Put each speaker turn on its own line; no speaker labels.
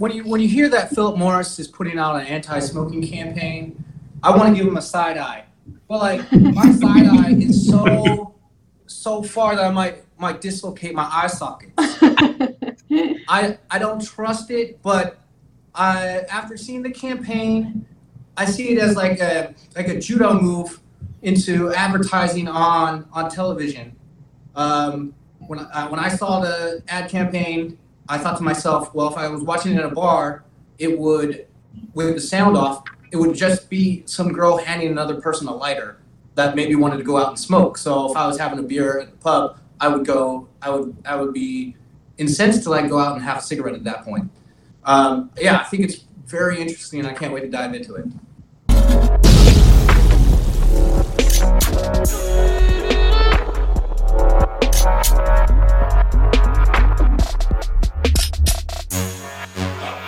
when you when you hear that Philip Morris is putting out an anti-smoking campaign, I want to give him a side eye. But like my side eye is so so far that I might might dislocate my eye socket. I I don't trust it, but I after seeing the campaign, I see it as like a like a judo move into advertising on on television. Um, when I, when I saw the ad campaign, I thought to myself, well, if I was watching it at a bar, it would with the sound off, it would just be some girl handing another person a lighter that maybe wanted to go out and smoke. So if I was having a beer at the pub, I would go. I would I would be incensed to like go out and have a cigarette at that point. Um, yeah, I think it's very interesting, and I can't wait to dive into it.